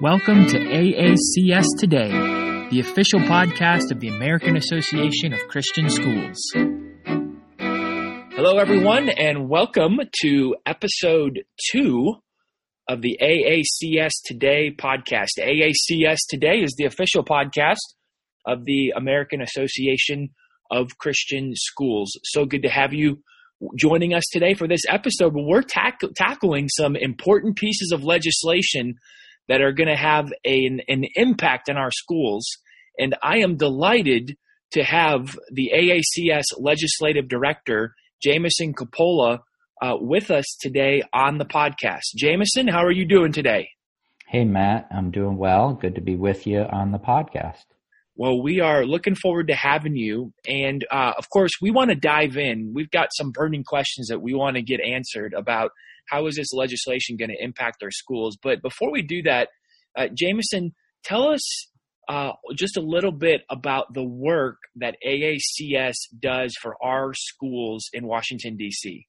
Welcome to AACS Today, the official podcast of the American Association of Christian Schools. Hello, everyone, and welcome to episode two of the AACS Today podcast. AACS Today is the official podcast of the American Association of Christian Schools. So good to have you joining us today for this episode. But we're tack- tackling some important pieces of legislation that are going to have an, an impact in our schools. And I am delighted to have the AACS legislative director, Jamison Coppola, uh, with us today on the podcast. Jamison, how are you doing today? Hey, Matt, I'm doing well. Good to be with you on the podcast. Well, we are looking forward to having you. And uh, of course, we want to dive in. We've got some burning questions that we want to get answered about how is this legislation going to impact our schools. But before we do that, uh, Jamison, tell us uh, just a little bit about the work that AACS does for our schools in Washington, D.C.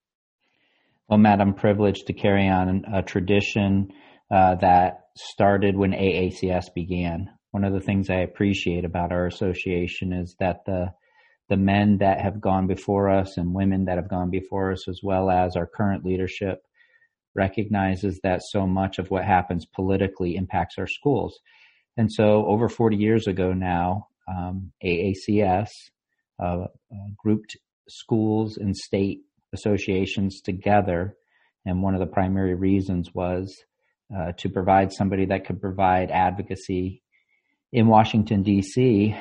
Well, Matt, I'm privileged to carry on a tradition uh, that started when AACS began. One of the things I appreciate about our association is that the the men that have gone before us and women that have gone before us, as well as our current leadership, recognizes that so much of what happens politically impacts our schools. And so, over 40 years ago now, um, AACS uh, uh, grouped schools and state associations together. And one of the primary reasons was uh, to provide somebody that could provide advocacy in Washington, D.C.,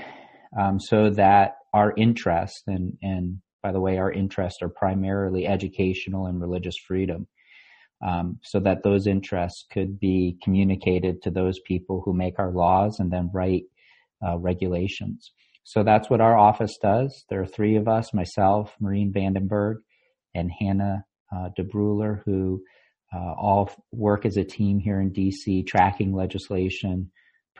um, so that our interests, and, and by the way, our interests are primarily educational and religious freedom, um, so that those interests could be communicated to those people who make our laws and then write uh, regulations. So that's what our office does. There are three of us myself, Maureen Vandenberg, and Hannah uh, DeBruler, who uh, all work as a team here in DC, tracking legislation,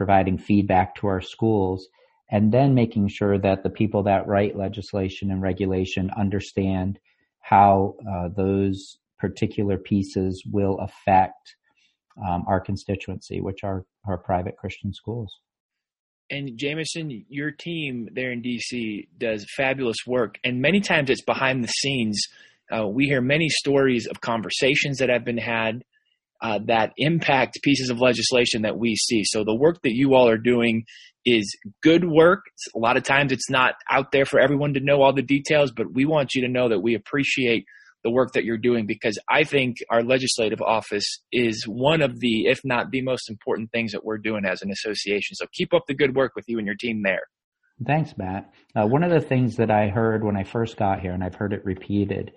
providing feedback to our schools, and then making sure that the people that write legislation and regulation understand how uh, those particular pieces will affect um, our constituency, which are our private Christian schools. And Jamison, your team there in DC does fabulous work, and many times it's behind the scenes. Uh, we hear many stories of conversations that have been had uh, that impact pieces of legislation that we see. So the work that you all are doing is good work. A lot of times it's not out there for everyone to know all the details, but we want you to know that we appreciate the work that you're doing because I think our legislative office is one of the, if not the most important things that we're doing as an association. So keep up the good work with you and your team there. Thanks, Matt. Uh, one of the things that I heard when I first got here, and I've heard it repeated,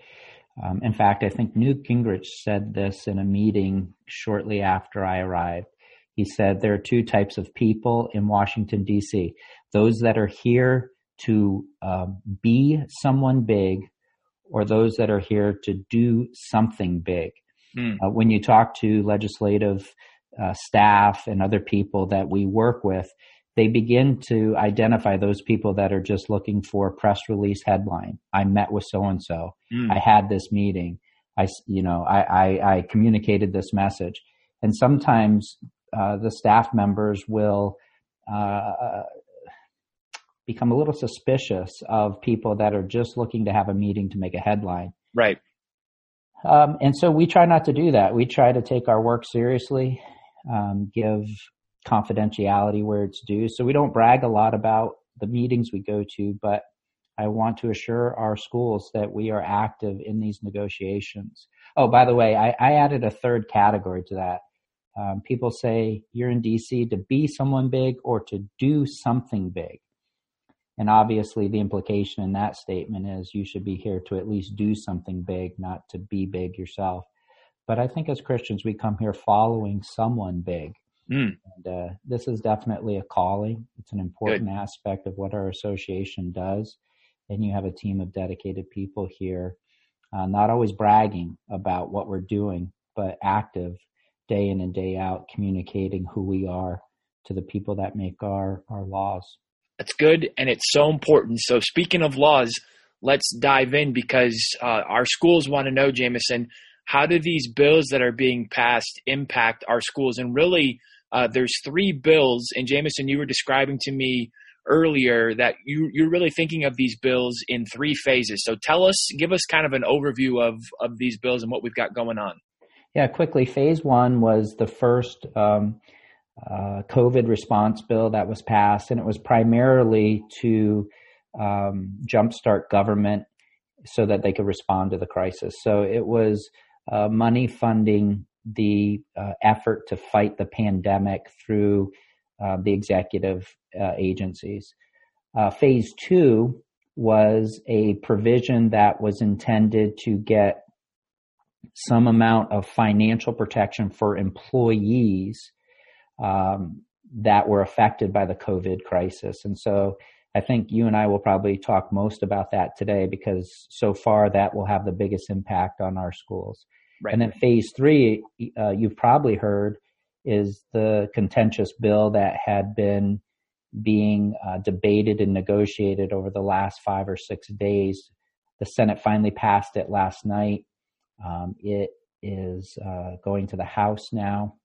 um, in fact, I think Newt Gingrich said this in a meeting shortly after I arrived. He said there are two types of people in Washington, D.C. those that are here to uh, be someone big, or those that are here to do something big. Mm. Uh, when you talk to legislative uh, staff and other people that we work with, they begin to identify those people that are just looking for a press release headline. I met with so and so. I had this meeting. I, you know, I, I, I communicated this message. And sometimes uh, the staff members will uh, become a little suspicious of people that are just looking to have a meeting to make a headline. Right. Um, and so we try not to do that. We try to take our work seriously, um, give confidentiality where it's due. So we don't brag a lot about the meetings we go to, but I want to assure our schools that we are active in these negotiations. Oh, by the way, I, I added a third category to that. Um, people say you're in DC to be someone big or to do something big. And obviously, the implication in that statement is you should be here to at least do something big, not to be big yourself. But I think as Christians, we come here following someone big. Mm. And uh, this is definitely a calling. It's an important Good. aspect of what our association does. And you have a team of dedicated people here, uh, not always bragging about what we're doing, but active day in and day out, communicating who we are to the people that make our, our laws. That's good. And it's so important. So, speaking of laws, let's dive in because uh, our schools want to know, Jamison, how do these bills that are being passed impact our schools? And really, uh, there's three bills, and Jamison, you were describing to me earlier that you, you're really thinking of these bills in three phases. So tell us, give us kind of an overview of, of these bills and what we've got going on. Yeah, quickly. Phase one was the first um, uh, COVID response bill that was passed, and it was primarily to um, jumpstart government so that they could respond to the crisis. So it was uh, money funding the uh, effort to fight the pandemic through uh, the executive uh, agencies. Uh, phase two was a provision that was intended to get some amount of financial protection for employees um, that were affected by the COVID crisis. And so I think you and I will probably talk most about that today because so far that will have the biggest impact on our schools. Right. And then phase three, uh, you've probably heard, is the contentious bill that had been being uh, debated and negotiated over the last five or six days. The Senate finally passed it last night. Um, it is uh, going to the House now.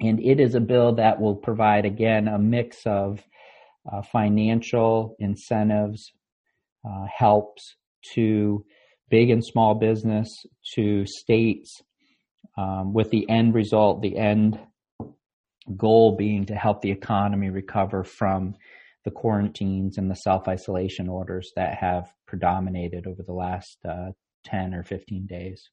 And it is a bill that will provide, again, a mix of uh, financial incentives, uh, helps to big and small business, to states, um, with the end result, the end goal being to help the economy recover from the quarantines and the self isolation orders that have predominated over the last uh, 10 or 15 days.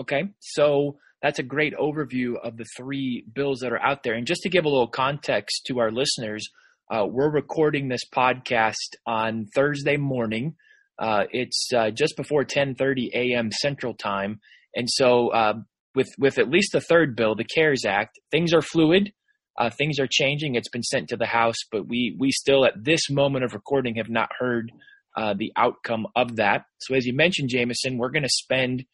Okay, so that's a great overview of the three bills that are out there. And just to give a little context to our listeners, uh, we're recording this podcast on Thursday morning. Uh, it's uh, just before 10:30 a.m. Central Time, and so uh, with with at least the third bill, the CARES Act, things are fluid. Uh, things are changing. It's been sent to the House, but we we still at this moment of recording have not heard uh, the outcome of that. So as you mentioned, Jamison, we're going to spend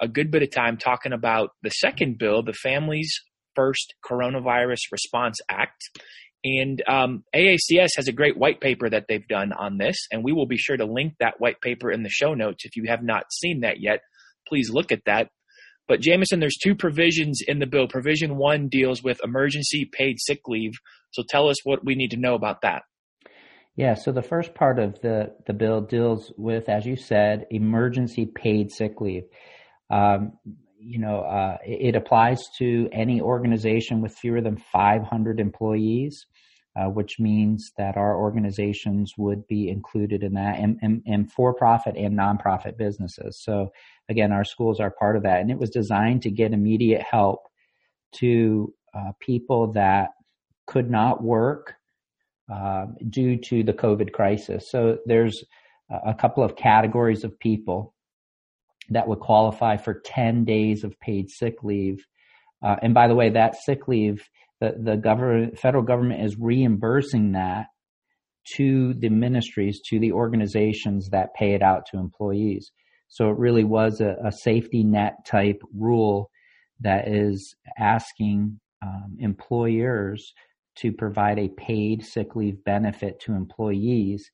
a good bit of time talking about the second bill, the Families First Coronavirus Response Act. And um, AACS has a great white paper that they've done on this, and we will be sure to link that white paper in the show notes. If you have not seen that yet, please look at that. But Jamison, there's two provisions in the bill. Provision one deals with emergency paid sick leave. So tell us what we need to know about that. Yeah, so the first part of the, the bill deals with, as you said, emergency paid sick leave. Um, you know, uh, it, it, applies to any organization with fewer than 500 employees, uh, which means that our organizations would be included in that, and, and, and for profit and nonprofit businesses. So, again, our schools are part of that. And it was designed to get immediate help to uh, people that could not work uh, due to the COVID crisis. So there's a couple of categories of people that would qualify for 10 days of paid sick leave. Uh, and by the way, that sick leave, the, the government, federal government is reimbursing that to the ministries, to the organizations that pay it out to employees. So it really was a, a safety net type rule that is asking um, employers to provide a paid sick leave benefit to employees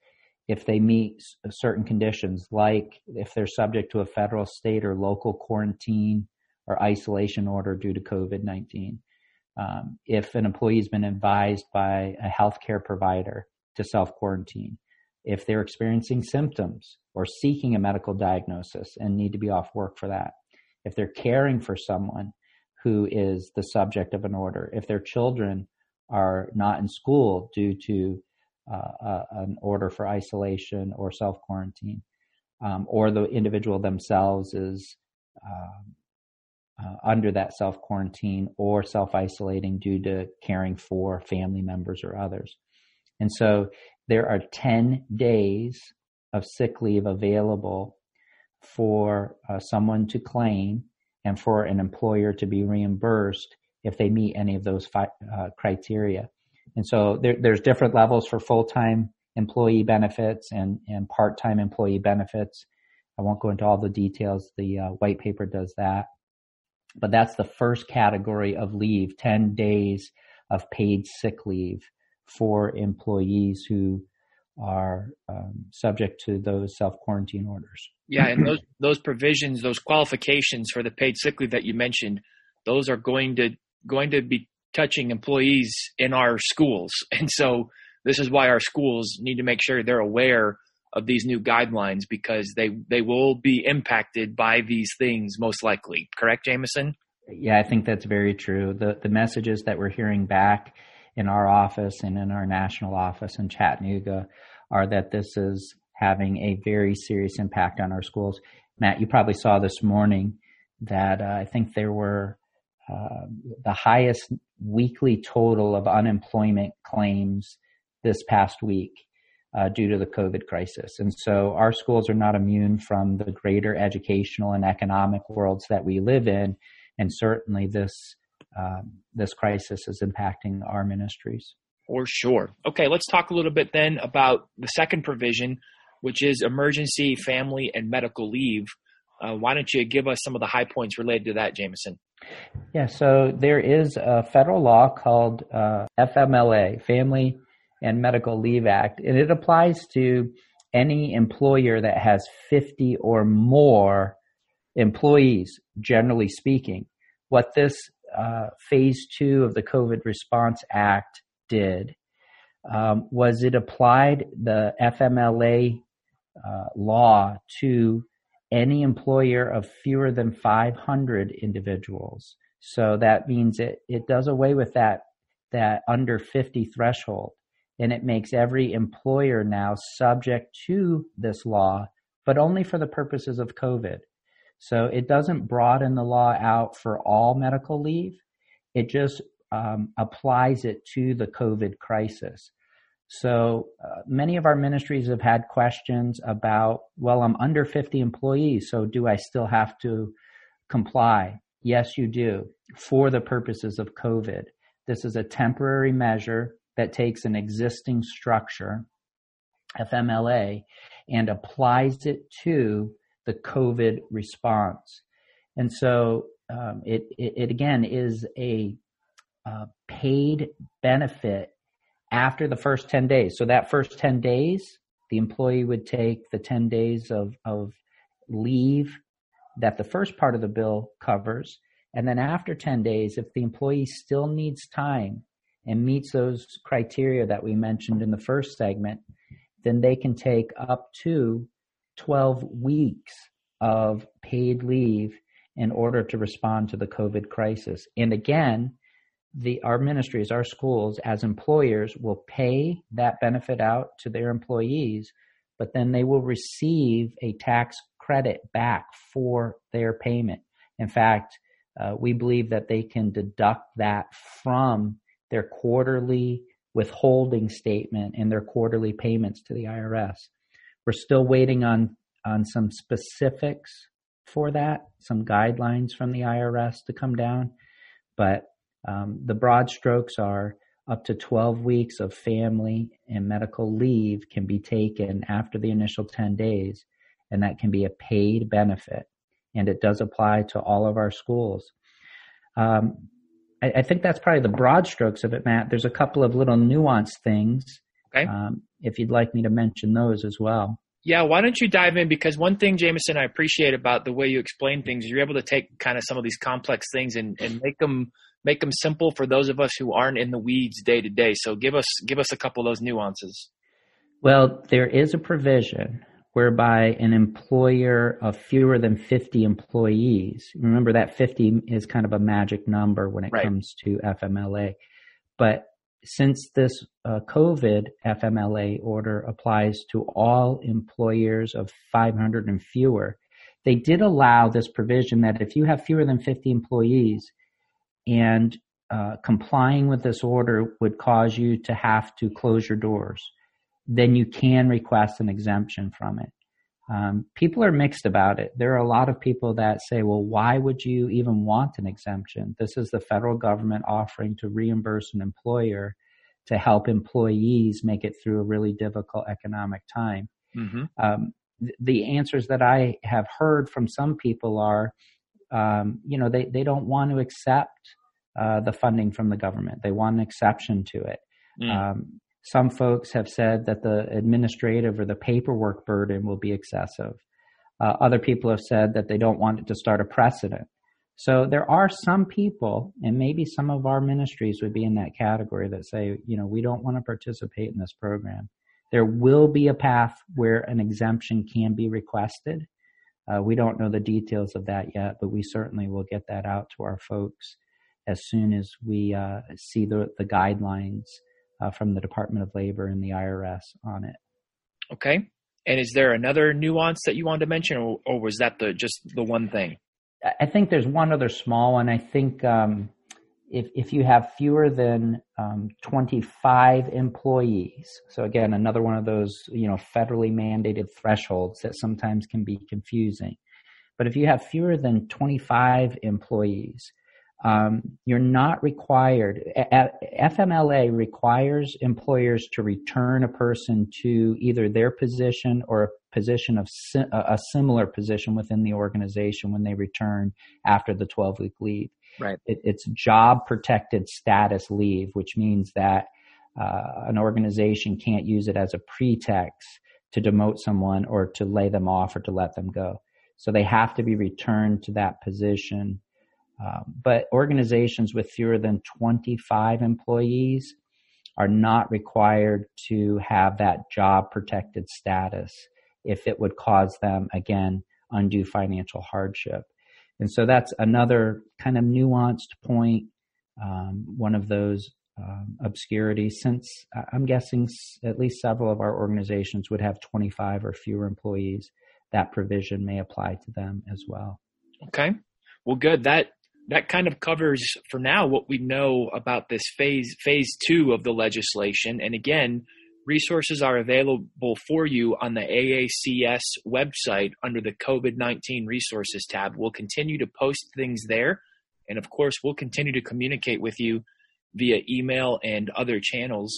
if they meet certain conditions, like if they're subject to a federal, state, or local quarantine or isolation order due to COVID 19. Um, if an employee has been advised by a healthcare provider to self quarantine, if they're experiencing symptoms or seeking a medical diagnosis and need to be off work for that, if they're caring for someone who is the subject of an order, if their children are not in school due to uh, uh, an order for isolation or self quarantine, um, or the individual themselves is um, uh, under that self quarantine or self isolating due to caring for family members or others. And so there are 10 days of sick leave available for uh, someone to claim and for an employer to be reimbursed if they meet any of those fi- uh, criteria. And so there, there's different levels for full-time employee benefits and, and part-time employee benefits. I won't go into all the details. The uh, white paper does that. But that's the first category of leave, 10 days of paid sick leave for employees who are um, subject to those self quarantine orders. Yeah, and those those provisions, those qualifications for the paid sick leave that you mentioned, those are going to going to be touching employees in our schools, and so this is why our schools need to make sure they're aware of these new guidelines because they they will be impacted by these things most likely. Correct, Jamison? Yeah, I think that's very true. The the messages that we're hearing back in our office and in our national office in Chattanooga are that this is having a very serious impact on our schools. Matt, you probably saw this morning that uh, I think there were uh, the highest weekly total of unemployment claims this past week uh, due to the COVID crisis. And so our schools are not immune from the greater educational and economic worlds that we live in. And certainly this um, this crisis is impacting our ministries. For sure. Okay, let's talk a little bit then about the second provision, which is emergency family and medical leave. Uh, why don't you give us some of the high points related to that, Jamison? Yeah, so there is a federal law called uh, FMLA, Family and Medical Leave Act, and it applies to any employer that has 50 or more employees, generally speaking. What this uh, phase two of the COVID Response Act did um, was it applied the FMLA uh, law to any employer of fewer than 500 individuals. So that means it, it does away with that, that under 50 threshold. And it makes every employer now subject to this law, but only for the purposes of COVID. So it doesn't broaden the law out for all medical leave. It just um, applies it to the COVID crisis. So uh, many of our ministries have had questions about, well, I'm under 50 employees, so do I still have to comply? Yes, you do for the purposes of COVID. This is a temporary measure that takes an existing structure, FMLA, and applies it to the COVID response. And so um, it, it, it, again is a uh, paid benefit after the first 10 days. So that first 10 days, the employee would take the 10 days of, of leave that the first part of the bill covers. And then after 10 days, if the employee still needs time and meets those criteria that we mentioned in the first segment, then they can take up to 12 weeks of paid leave in order to respond to the COVID crisis. And again, the our ministries, our schools, as employers, will pay that benefit out to their employees, but then they will receive a tax credit back for their payment. In fact, uh, we believe that they can deduct that from their quarterly withholding statement and their quarterly payments to the IRS. We're still waiting on on some specifics for that, some guidelines from the IRS to come down, but um, the broad strokes are up to 12 weeks of family and medical leave can be taken after the initial 10 days, and that can be a paid benefit. And it does apply to all of our schools. Um, I, I, think that's probably the broad strokes of it, Matt. There's a couple of little nuanced things. Okay. Um, if you'd like me to mention those as well. Yeah, why don't you dive in? Because one thing, Jamison, I appreciate about the way you explain things, is you're able to take kind of some of these complex things and, and make them make them simple for those of us who aren't in the weeds day to day. So give us give us a couple of those nuances. Well, there is a provision whereby an employer of fewer than 50 employees, remember that 50 is kind of a magic number when it right. comes to FMLA, but since this uh, COVID FMLA order applies to all employers of 500 and fewer, they did allow this provision that if you have fewer than 50 employees, and uh, complying with this order would cause you to have to close your doors, then you can request an exemption from it. Um, people are mixed about it. There are a lot of people that say, well, why would you even want an exemption? This is the federal government offering to reimburse an employer to help employees make it through a really difficult economic time. Mm-hmm. Um, th- the answers that I have heard from some people are, um, you know, they, they don't want to accept uh, the funding from the government. They want an exception to it. Mm. Um, Some folks have said that the administrative or the paperwork burden will be excessive. Uh, other people have said that they don't want it to start a precedent. So there are some people, and maybe some of our ministries would be in that category that say, you know, we don't want to participate in this program. There will be a path where an exemption can be requested. Uh, we don't know the details of that yet, but we certainly will get that out to our folks as soon as we uh, see the, the guidelines uh, from the Department of Labor and the IRS on it. Okay. And is there another nuance that you wanted to mention, or, or was that the just the one thing? I think there's one other small one. I think um, if if you have fewer than um, 25 employees, so again, another one of those you know federally mandated thresholds that sometimes can be confusing. But if you have fewer than 25 employees, um, you're not required. FMLA requires employers to return a person to either their position or a position of a similar position within the organization when they return after the 12 week leave. Right. It, it's job protected status leave, which means that uh, an organization can't use it as a pretext to demote someone or to lay them off or to let them go. So they have to be returned to that position um, but organizations with fewer than 25 employees are not required to have that job protected status if it would cause them, again, undue financial hardship. And so that's another kind of nuanced point, um, one of those um, obscurities, since I'm guessing at least several of our organizations would have 25 or fewer employees. That provision may apply to them as well. Okay. Well, good. That that kind of covers for now what we know about this phase phase two of the legislation. And again, resources are available for you on the AACS website under the COVID 19 resources tab. We'll continue to post things there. And of course, we'll continue to communicate with you via email and other channels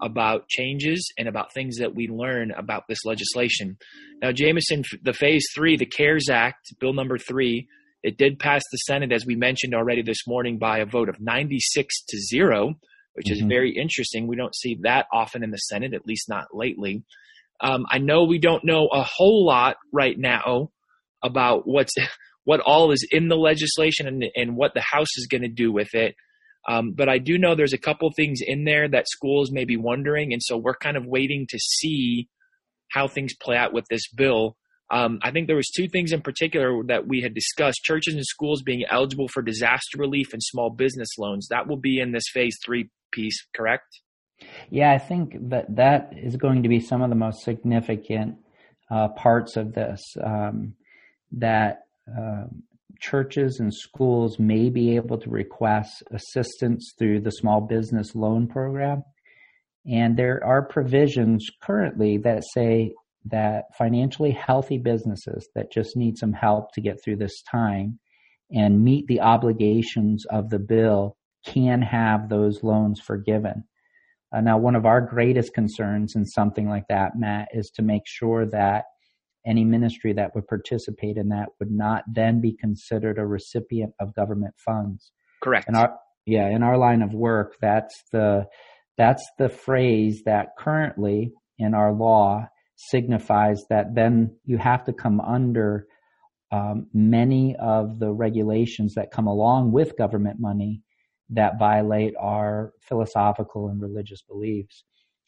about changes and about things that we learn about this legislation. Now, Jamison, the phase three, the CARES Act, bill number three, it did pass the Senate, as we mentioned already this morning, by a vote of 96 to 0, which mm-hmm. is very interesting. We don't see that often in the Senate, at least not lately. Um, I know we don't know a whole lot right now about what's what all is in the legislation and, and what the House is going to do with it. Um, but I do know there's a couple things in there that schools may be wondering, and so we're kind of waiting to see how things play out with this bill. Um, I think there was two things in particular that we had discussed: churches and schools being eligible for disaster relief and small business loans. That will be in this phase three piece, correct? Yeah, I think that that is going to be some of the most significant uh, parts of this. Um, that uh, churches and schools may be able to request assistance through the small business loan program. And there are provisions currently that say that financially healthy businesses that just need some help to get through this time and meet the obligations of the bill can have those loans forgiven. Uh, now, one of our greatest concerns in something like that, Matt, is to make sure that any ministry that would participate in that would not then be considered a recipient of government funds. Correct. In our, yeah, in our line of work, that's the that's the phrase that currently in our law signifies that then you have to come under um, many of the regulations that come along with government money that violate our philosophical and religious beliefs.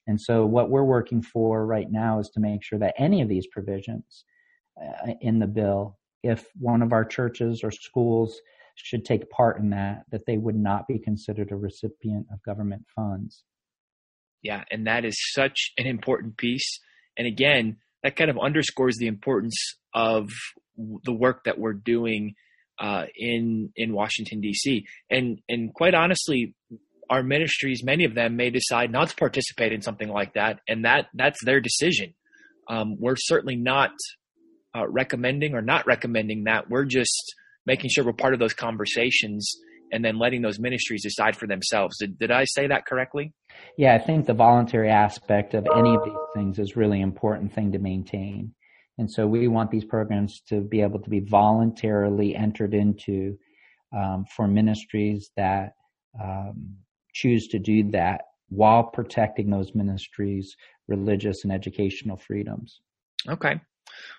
And so, what we're working for right now is to make sure that any of these provisions uh, in the bill, if one of our churches or schools should take part in that, that they would not be considered a recipient of government funds. Yeah, and that is such an important piece and again, that kind of underscores the importance of the work that we're doing uh, in in Washington D.C. and and quite honestly, our ministries, many of them may decide not to participate in something like that, and that that's their decision. Um, we're certainly not uh, recommending or not recommending that. We're just making sure we're part of those conversations and then letting those ministries decide for themselves. Did, did I say that correctly? Yeah, I think the voluntary aspect of any of these things is really important thing to maintain. And so we want these programs to be able to be voluntarily entered into um, for ministries that um, choose to do that while protecting those ministries' religious and educational freedoms. Okay.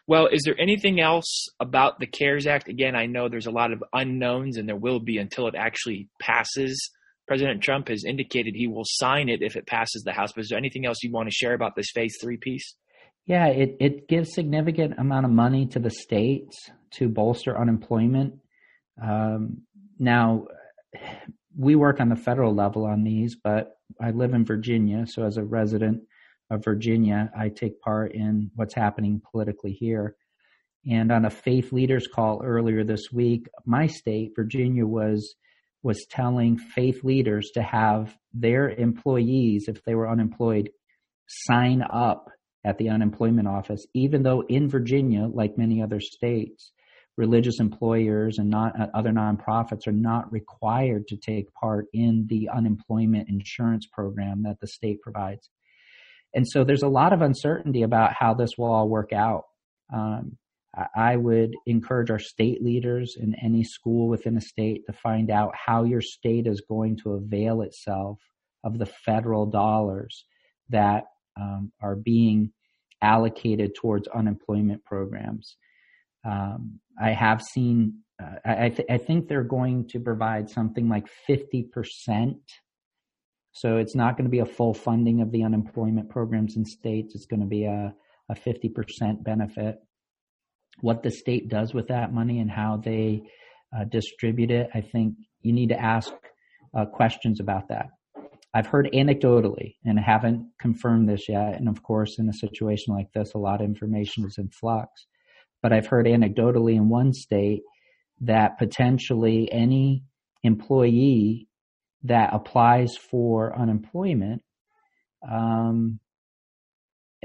Well, is there anything else about the CARES Act? Again, I know there's a lot of unknowns, and there will be until it actually passes. President Trump has indicated he will sign it if it passes the House. But is there anything else you want to share about this phase three piece? Yeah, it, it gives significant amount of money to the states to bolster unemployment. Um, now, we work on the federal level on these, but I live in Virginia, so as a resident of Virginia, I take part in what's happening politically here. And on a faith leaders call earlier this week, my state, Virginia, was was telling faith leaders to have their employees, if they were unemployed, sign up at the unemployment office, even though in Virginia, like many other states, religious employers and not uh, other nonprofits are not required to take part in the unemployment insurance program that the state provides. And so there's a lot of uncertainty about how this will all work out. Um, I would encourage our state leaders in any school within a state to find out how your state is going to avail itself of the federal dollars that um, are being allocated towards unemployment programs. Um, I have seen, uh, I, th- I, think they're going to provide something like 50%. So it's not going to be a full funding of the unemployment programs in states. It's going to be a, a 50% benefit. What the state does with that money and how they uh, distribute it, I think you need to ask uh, questions about that. I've heard anecdotally and haven't confirmed this yet. And of course, in a situation like this, a lot of information is in flux but I've heard anecdotally in one state that potentially any employee that applies for unemployment um,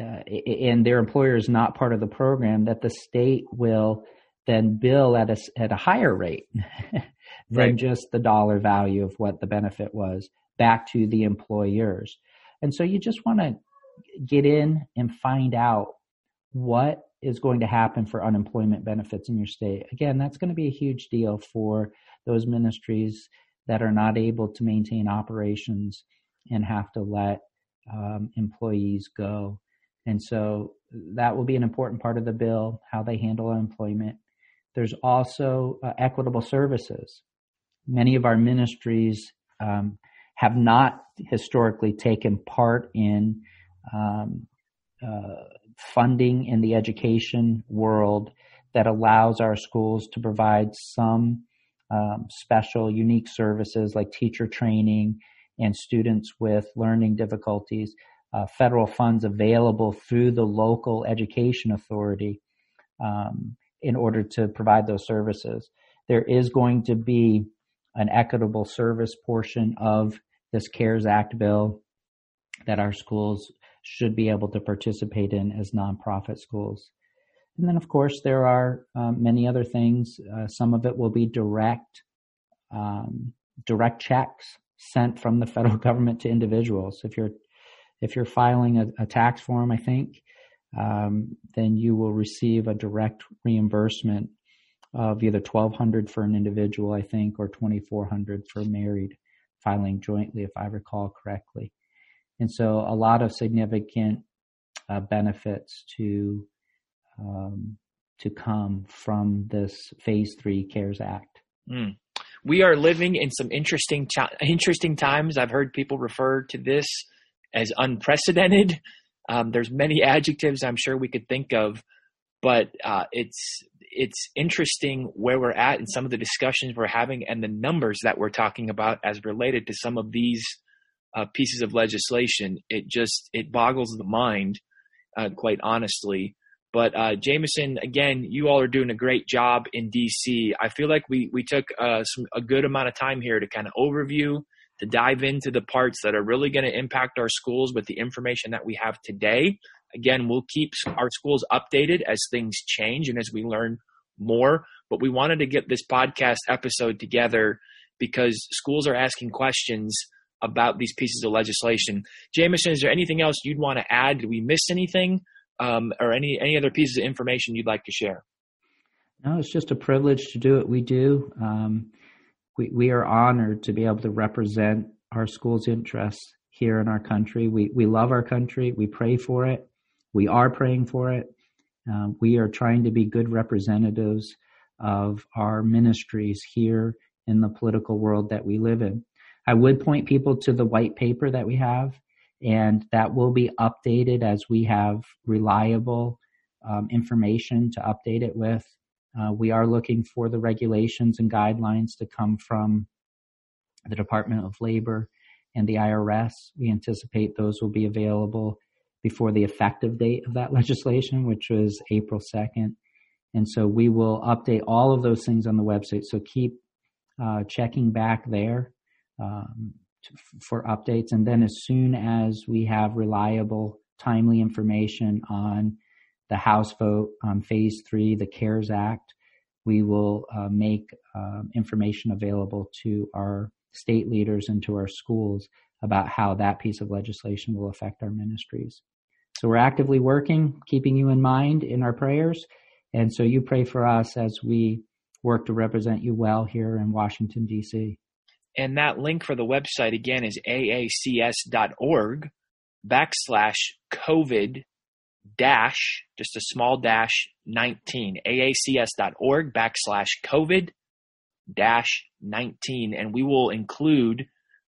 uh, and their employer is not part of the program, that the state will then bill at a, at a higher rate than right. just the dollar value of what the benefit was back to the employers. And so you just want to get in and find out what is going to happen for unemployment benefits in your state. Again, that's going to be a huge deal for those ministries that are not able to maintain operations and have to let um, employees go. And so that will be an important part of the bill, how they handle unemployment. There's also uh, equitable services. Many of our ministries um, have not historically taken part in um, uh, funding in the education world that allows our schools to provide some um, special, unique services like teacher training and students with learning difficulties. Uh, federal funds available through the local education authority um, in order to provide those services. There is going to be an equitable service portion of this CARES Act bill that our schools should be able to participate in as nonprofit schools. And then, of course, there are um, many other things. Uh, some of it will be direct, um, direct checks sent from the federal government to individuals. If you're if you're filing a, a tax form, I think, um, then you will receive a direct reimbursement of either twelve hundred for an individual, I think, or twenty four hundred for married filing jointly, if I recall correctly. And so a lot of significant uh, benefits to um, to come from this Phase Three CARES Act. Mm. We are living in some interesting interesting times. I've heard people refer to this as unprecedented. Um, there's many adjectives I'm sure we could think of, but uh, it's it's interesting where we're at and some of the discussions we're having and the numbers that we're talking about as related to some of these uh, pieces of legislation. It just it boggles the mind, uh, quite honestly. But uh, Jamison, again, you all are doing a great job in DC. I feel like we we took uh, some, a good amount of time here to kind of overview, to dive into the parts that are really going to impact our schools with the information that we have today. Again, we'll keep our schools updated as things change and as we learn more. But we wanted to get this podcast episode together because schools are asking questions about these pieces of legislation. Jamison, is there anything else you'd want to add? Did we miss anything, um, or any any other pieces of information you'd like to share? No, it's just a privilege to do what we do. Um, we we are honored to be able to represent our school's interests here in our country. We, we love our country. We pray for it. We are praying for it. Uh, we are trying to be good representatives of our ministries here in the political world that we live in. I would point people to the white paper that we have, and that will be updated as we have reliable um, information to update it with. Uh, we are looking for the regulations and guidelines to come from the Department of Labor and the IRS. We anticipate those will be available before the effective date of that legislation, which was April 2nd. And so we will update all of those things on the website. So keep uh, checking back there um, to, for updates. And then as soon as we have reliable, timely information on the House vote on phase three, the CARES Act, we will uh, make um, information available to our state leaders and to our schools about how that piece of legislation will affect our ministries. So we're actively working, keeping you in mind in our prayers. And so you pray for us as we work to represent you well here in Washington, D.C. And that link for the website again is aacs.org backslash COVID dash, just a small dash 19, aacs.org backslash COVID dash 19. And we will include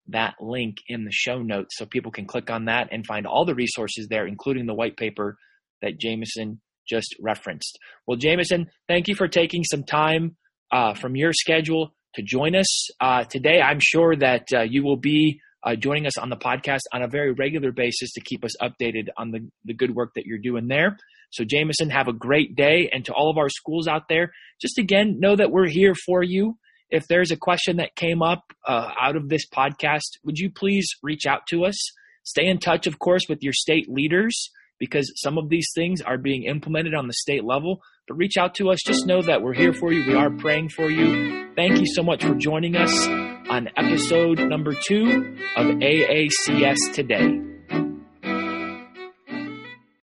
that link in the show notes so people can click on that and find all the resources there, including the white paper that Jamison just referenced. Well, Jamison, thank you for taking some time uh, from your schedule to join us uh, today. I'm sure that uh, you will be uh, joining us on the podcast on a very regular basis to keep us updated on the, the good work that you're doing there. So, Jamison, have a great day. And to all of our schools out there, just again, know that we're here for you if there's a question that came up uh, out of this podcast, would you please reach out to us? Stay in touch, of course, with your state leaders because some of these things are being implemented on the state level. But reach out to us. Just know that we're here for you. We are praying for you. Thank you so much for joining us on episode number two of AACS Today.